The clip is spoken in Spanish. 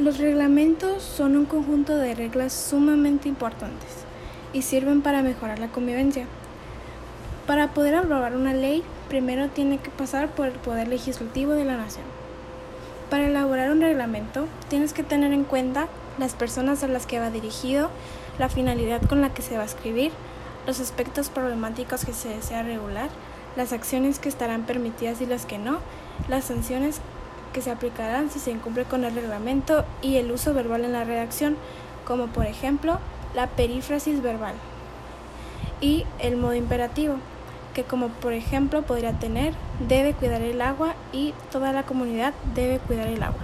Los reglamentos son un conjunto de reglas sumamente importantes y sirven para mejorar la convivencia. Para poder aprobar una ley, primero tiene que pasar por el Poder Legislativo de la Nación. Para elaborar un reglamento, tienes que tener en cuenta las personas a las que va dirigido, la finalidad con la que se va a escribir, los aspectos problemáticos que se desea regular, las acciones que estarán permitidas y las que no, las sanciones que se aplicarán si se incumple con el reglamento y el uso verbal en la redacción, como por ejemplo la perífrasis verbal y el modo imperativo, que como por ejemplo podría tener debe cuidar el agua y toda la comunidad debe cuidar el agua.